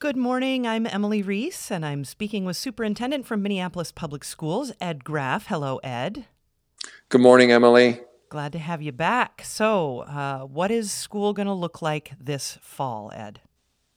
Good morning. I'm Emily Reese, and I'm speaking with Superintendent from Minneapolis Public Schools, Ed Graff. Hello, Ed. Good morning, Emily. Glad to have you back. So, uh, what is school going to look like this fall, Ed?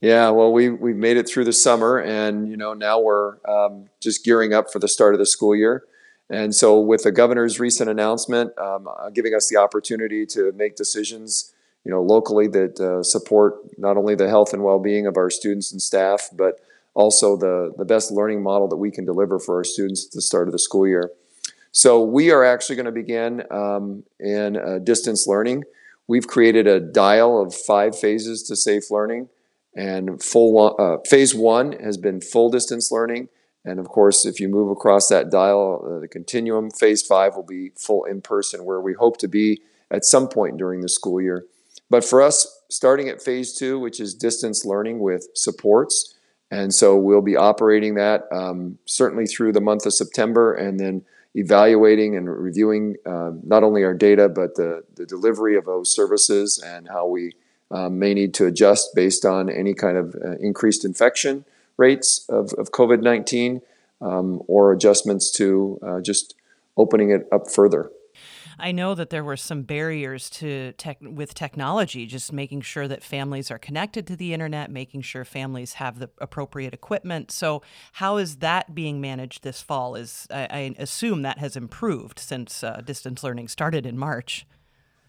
Yeah, well, we we've made it through the summer, and you know now we're um, just gearing up for the start of the school year. And so, with the governor's recent announcement um, uh, giving us the opportunity to make decisions, you know, locally that uh, support not only the health and well-being of our students and staff, but also the the best learning model that we can deliver for our students at the start of the school year. So, we are actually going to begin um, in uh, distance learning. We've created a dial of five phases to safe learning, and full uh, phase one has been full distance learning and of course, if you move across that dial, uh, the continuum, phase five will be full in person, where we hope to be at some point during the school year. But for us, starting at phase two, which is distance learning with supports, and so we'll be operating that um, certainly through the month of September and then evaluating and reviewing uh, not only our data, but the, the delivery of those services and how we um, may need to adjust based on any kind of uh, increased infection rates of, of COVID 19 um, or adjustments to uh, just opening it up further. I know that there were some barriers to tech with technology, just making sure that families are connected to the internet, making sure families have the appropriate equipment. So, how is that being managed this fall? Is I, I assume that has improved since uh, distance learning started in March.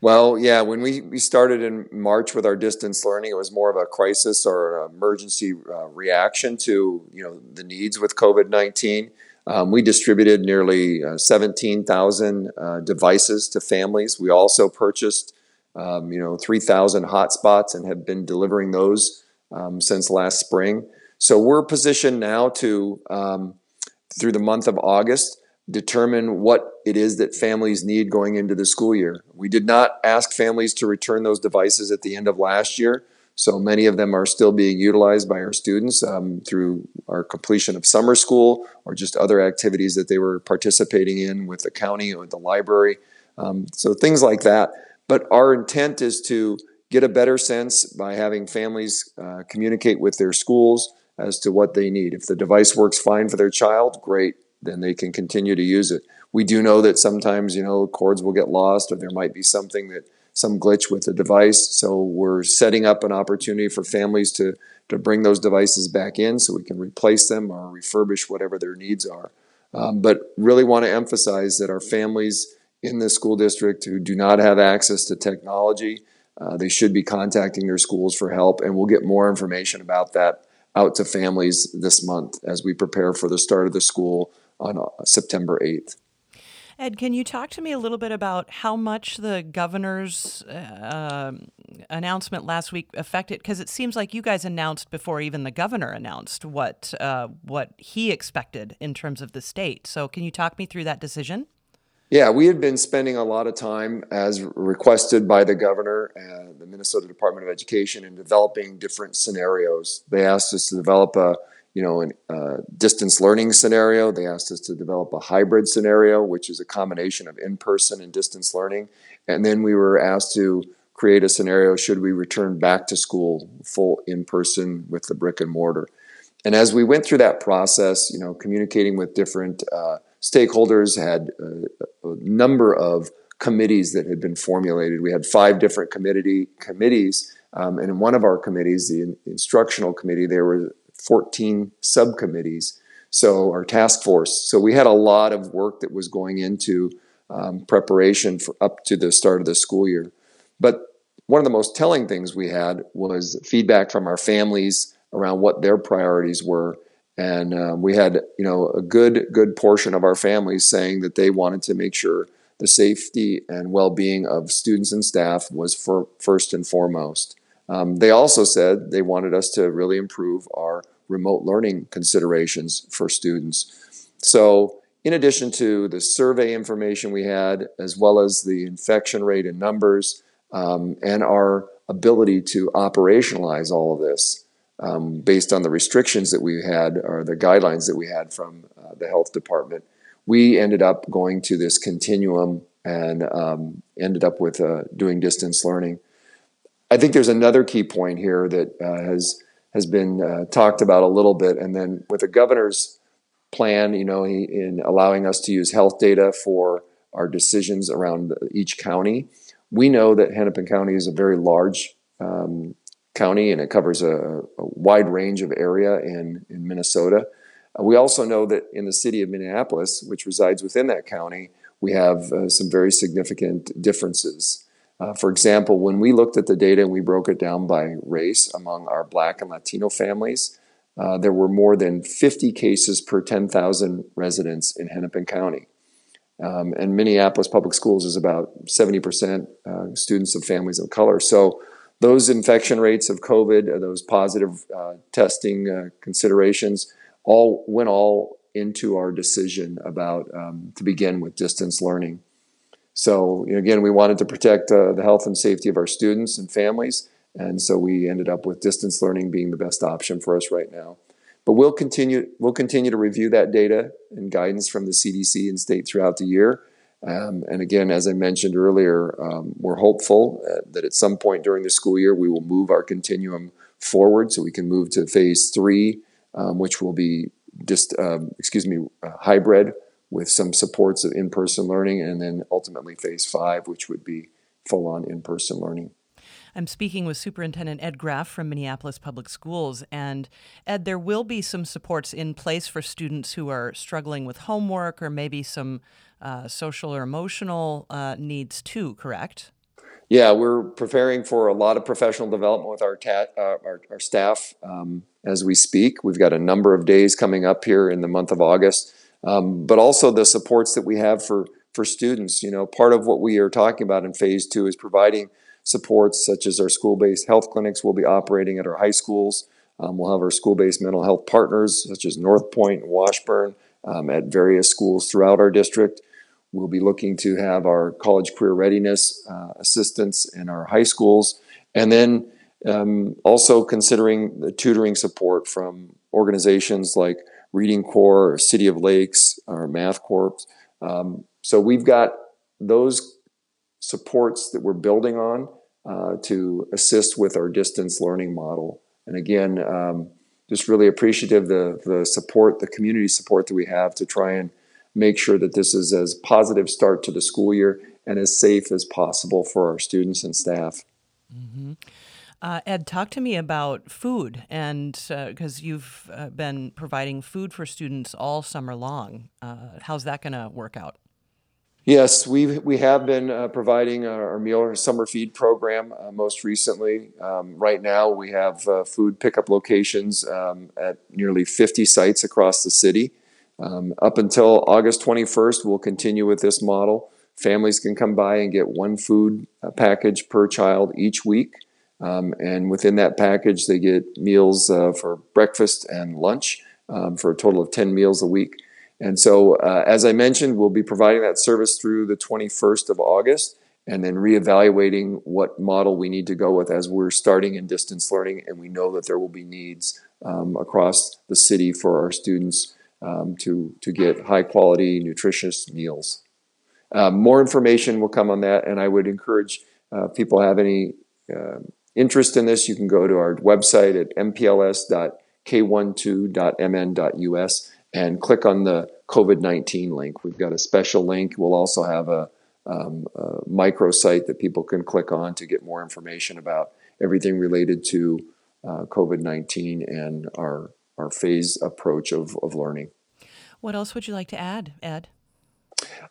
Well, yeah, when we, we started in March with our distance learning, it was more of a crisis or an emergency uh, reaction to you know the needs with COVID nineteen. Um, we distributed nearly uh, seventeen thousand uh, devices to families. We also purchased um, you know three thousand hotspots and have been delivering those um, since last spring. So we're positioned now to um, through the month of August determine what it is that families need going into the school year. We did not ask families to return those devices at the end of last year, so many of them are still being utilized by our students um, through our completion of summer school or just other activities that they were participating in with the county or the library. Um, so things like that. But our intent is to get a better sense by having families uh, communicate with their schools as to what they need. If the device works fine for their child, great then they can continue to use it. We do know that sometimes, you know, cords will get lost or there might be something that some glitch with the device. So we're setting up an opportunity for families to, to bring those devices back in so we can replace them or refurbish whatever their needs are. Um, but really want to emphasize that our families in the school district who do not have access to technology, uh, they should be contacting their schools for help, and we'll get more information about that out to families this month as we prepare for the start of the school on uh, September 8th. Ed, can you talk to me a little bit about how much the governor's uh, announcement last week affected? Because it seems like you guys announced before even the governor announced what uh, what he expected in terms of the state. So, can you talk me through that decision? Yeah, we had been spending a lot of time, as requested by the governor and the Minnesota Department of Education, in developing different scenarios. They asked us to develop a you know, a uh, distance learning scenario. They asked us to develop a hybrid scenario, which is a combination of in-person and distance learning. And then we were asked to create a scenario should we return back to school full in-person with the brick and mortar. And as we went through that process, you know, communicating with different uh, stakeholders, had a, a, number of committees that had been formulated. We had five different committee committees, um, and in one of our committees, the instructional committee, there were 14 subcommittees. So our task force. So we had a lot of work that was going into um, preparation for up to the start of the school year. But one of the most telling things we had was feedback from our families around what their priorities were. And um, we had, you know, a good good portion of our families saying that they wanted to make sure the safety and well-being of students and staff was for first and foremost. Um, they also said they wanted us to really improve our remote learning considerations for students. So, in addition to the survey information we had, as well as the infection rate and numbers, um, and our ability to operationalize all of this um, based on the restrictions that we had or the guidelines that we had from uh, the health department, we ended up going to this continuum and um, ended up with uh, doing distance learning. I think there's another key point here that uh, has has been uh, talked about a little bit. And then with the governor's plan, you know, he, in allowing us to use health data for our decisions around each county, we know that Hennepin County is a very large um, county and it covers a, a, wide range of area in, in Minnesota. We also know that in the city of Minneapolis, which resides within that county, we have uh, some very significant differences. Uh, for example, when we looked at the data and we broke it down by race among our Black and Latino families, uh, there were more than 50 cases per 10,000 residents in Hennepin County. Um, and Minneapolis Public Schools is about 70% uh, students of families of color. So those infection rates of COVID, uh, those positive uh, testing uh, considerations, all went all into our decision about um, to begin with distance learning. So again, we wanted to protect uh, the health and safety of our students and families, and so we ended up with distance learning being the best option for us right now. But we'll continue we'll continue to review that data and guidance from the CDC and state throughout the year. Um, and again, as I mentioned earlier, um, we're hopeful uh, that at some point during the school year we will move our continuum forward so we can move to phase three, um, which will be just um, excuse me uh, hybrid with some supports of in-person learning, and then ultimately phase five, which would be full-on in-person learning. I'm speaking with Superintendent Ed Graff from Minneapolis Public Schools. And Ed, there will be some supports in place for students who are struggling with homework or maybe some uh, social or emotional uh, needs too, correct? Yeah, we're preparing for a lot of professional development with our, ta- uh, our, our, staff um, as we speak. We've got a number of days coming up here in the month of August, um, but also the supports that we have for for students. You know, part of what we are talking about in phase two is providing supports such as our school-based health clinics We'll be operating at our high schools. Um, we'll have our school-based mental health partners such as North Point and Washburn um, at various schools throughout our district. We'll be looking to have our college career readiness uh, in our high schools, and then um, also considering the tutoring support from organizations like Reading Corps, or City of Lakes, or Math Corps. Um, so we've got those supports that we're building on uh, to assist with our distance learning model. And again, um, just really appreciative the the support, the community support that we have to try and make sure that this is as positive start to the school year and as safe as possible for our students and staff. Mm-hmm. Uh, Ed, talk to me about food, and because uh, you've uh, been providing food for students all summer long, uh, how's that going to work out? Yes, we we have been uh, providing our, meal or summer feed program uh, most recently. Um, right now, we have food pickup locations um, at nearly 50 sites across the city. Um, up until August 21st, we'll continue with this model. Families can come by and get one food package per child each week. Um, and within that package, they get meals uh, for breakfast and lunch um, for a total of 10 meals a week. And so, uh, as I mentioned, we'll be providing that service through the 21st of August and then reevaluating what model we need to go with as we're starting in distance learning and we know that there will be needs um, across the city for our students um, to, to get high quality, nutritious meals. Uh, more information will come on that, and I would encourage uh, people have any uh, interest in this, you can go to our website at mpls.k12.mn.us and click on the COVID 19 link. We've got a special link. We'll also have a, um, a microsite that people can click on to get more information about everything related to uh, COVID 19 and our, our phase approach of, of learning. What else would you like to add, Ed?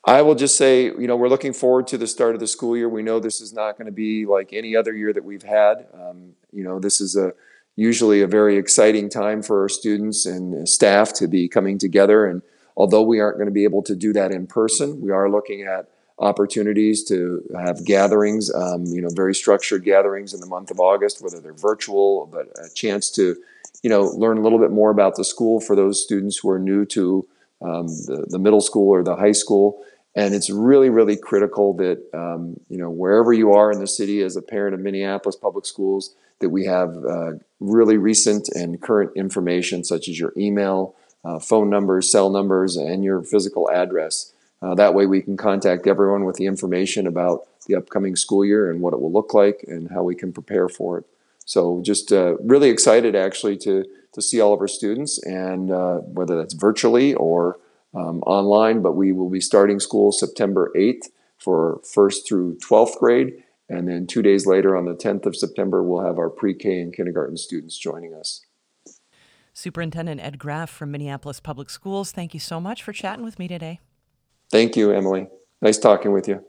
I will just say, you know, we're looking forward to the start of the school year. We know this is not going to be like any other year that we've had. Um, you know, this is a usually a very exciting time for our students and staff to be coming together. And although we aren't going to be able to do that in person, we are looking at opportunities to have gatherings, um, you know, very structured gatherings in the month of August, whether they're virtual, but a chance to, you know, learn a little bit more about the school for those students who are new to um, the, the middle school or the high school. And it's really, really critical that, um, you know, wherever you are in the city as a parent of Minneapolis Public Schools, that we have uh, really recent and current information such as your email, uh, phone numbers, cell numbers, and your physical address. Uh, that way we can contact everyone with the information about the upcoming school year and what it will look like and how we can prepare for it. So just uh, really excited actually to to see all of our students, and uh, whether that's virtually or um, online. But we will be starting school September 8th for first through 12th grade, and then two days later, on the 10th of September, we'll have our pre-K and kindergarten students joining us. Superintendent Ed Graff from Minneapolis Public Schools, thank you so much for chatting with me today. Thank you, Emily. Nice talking with you.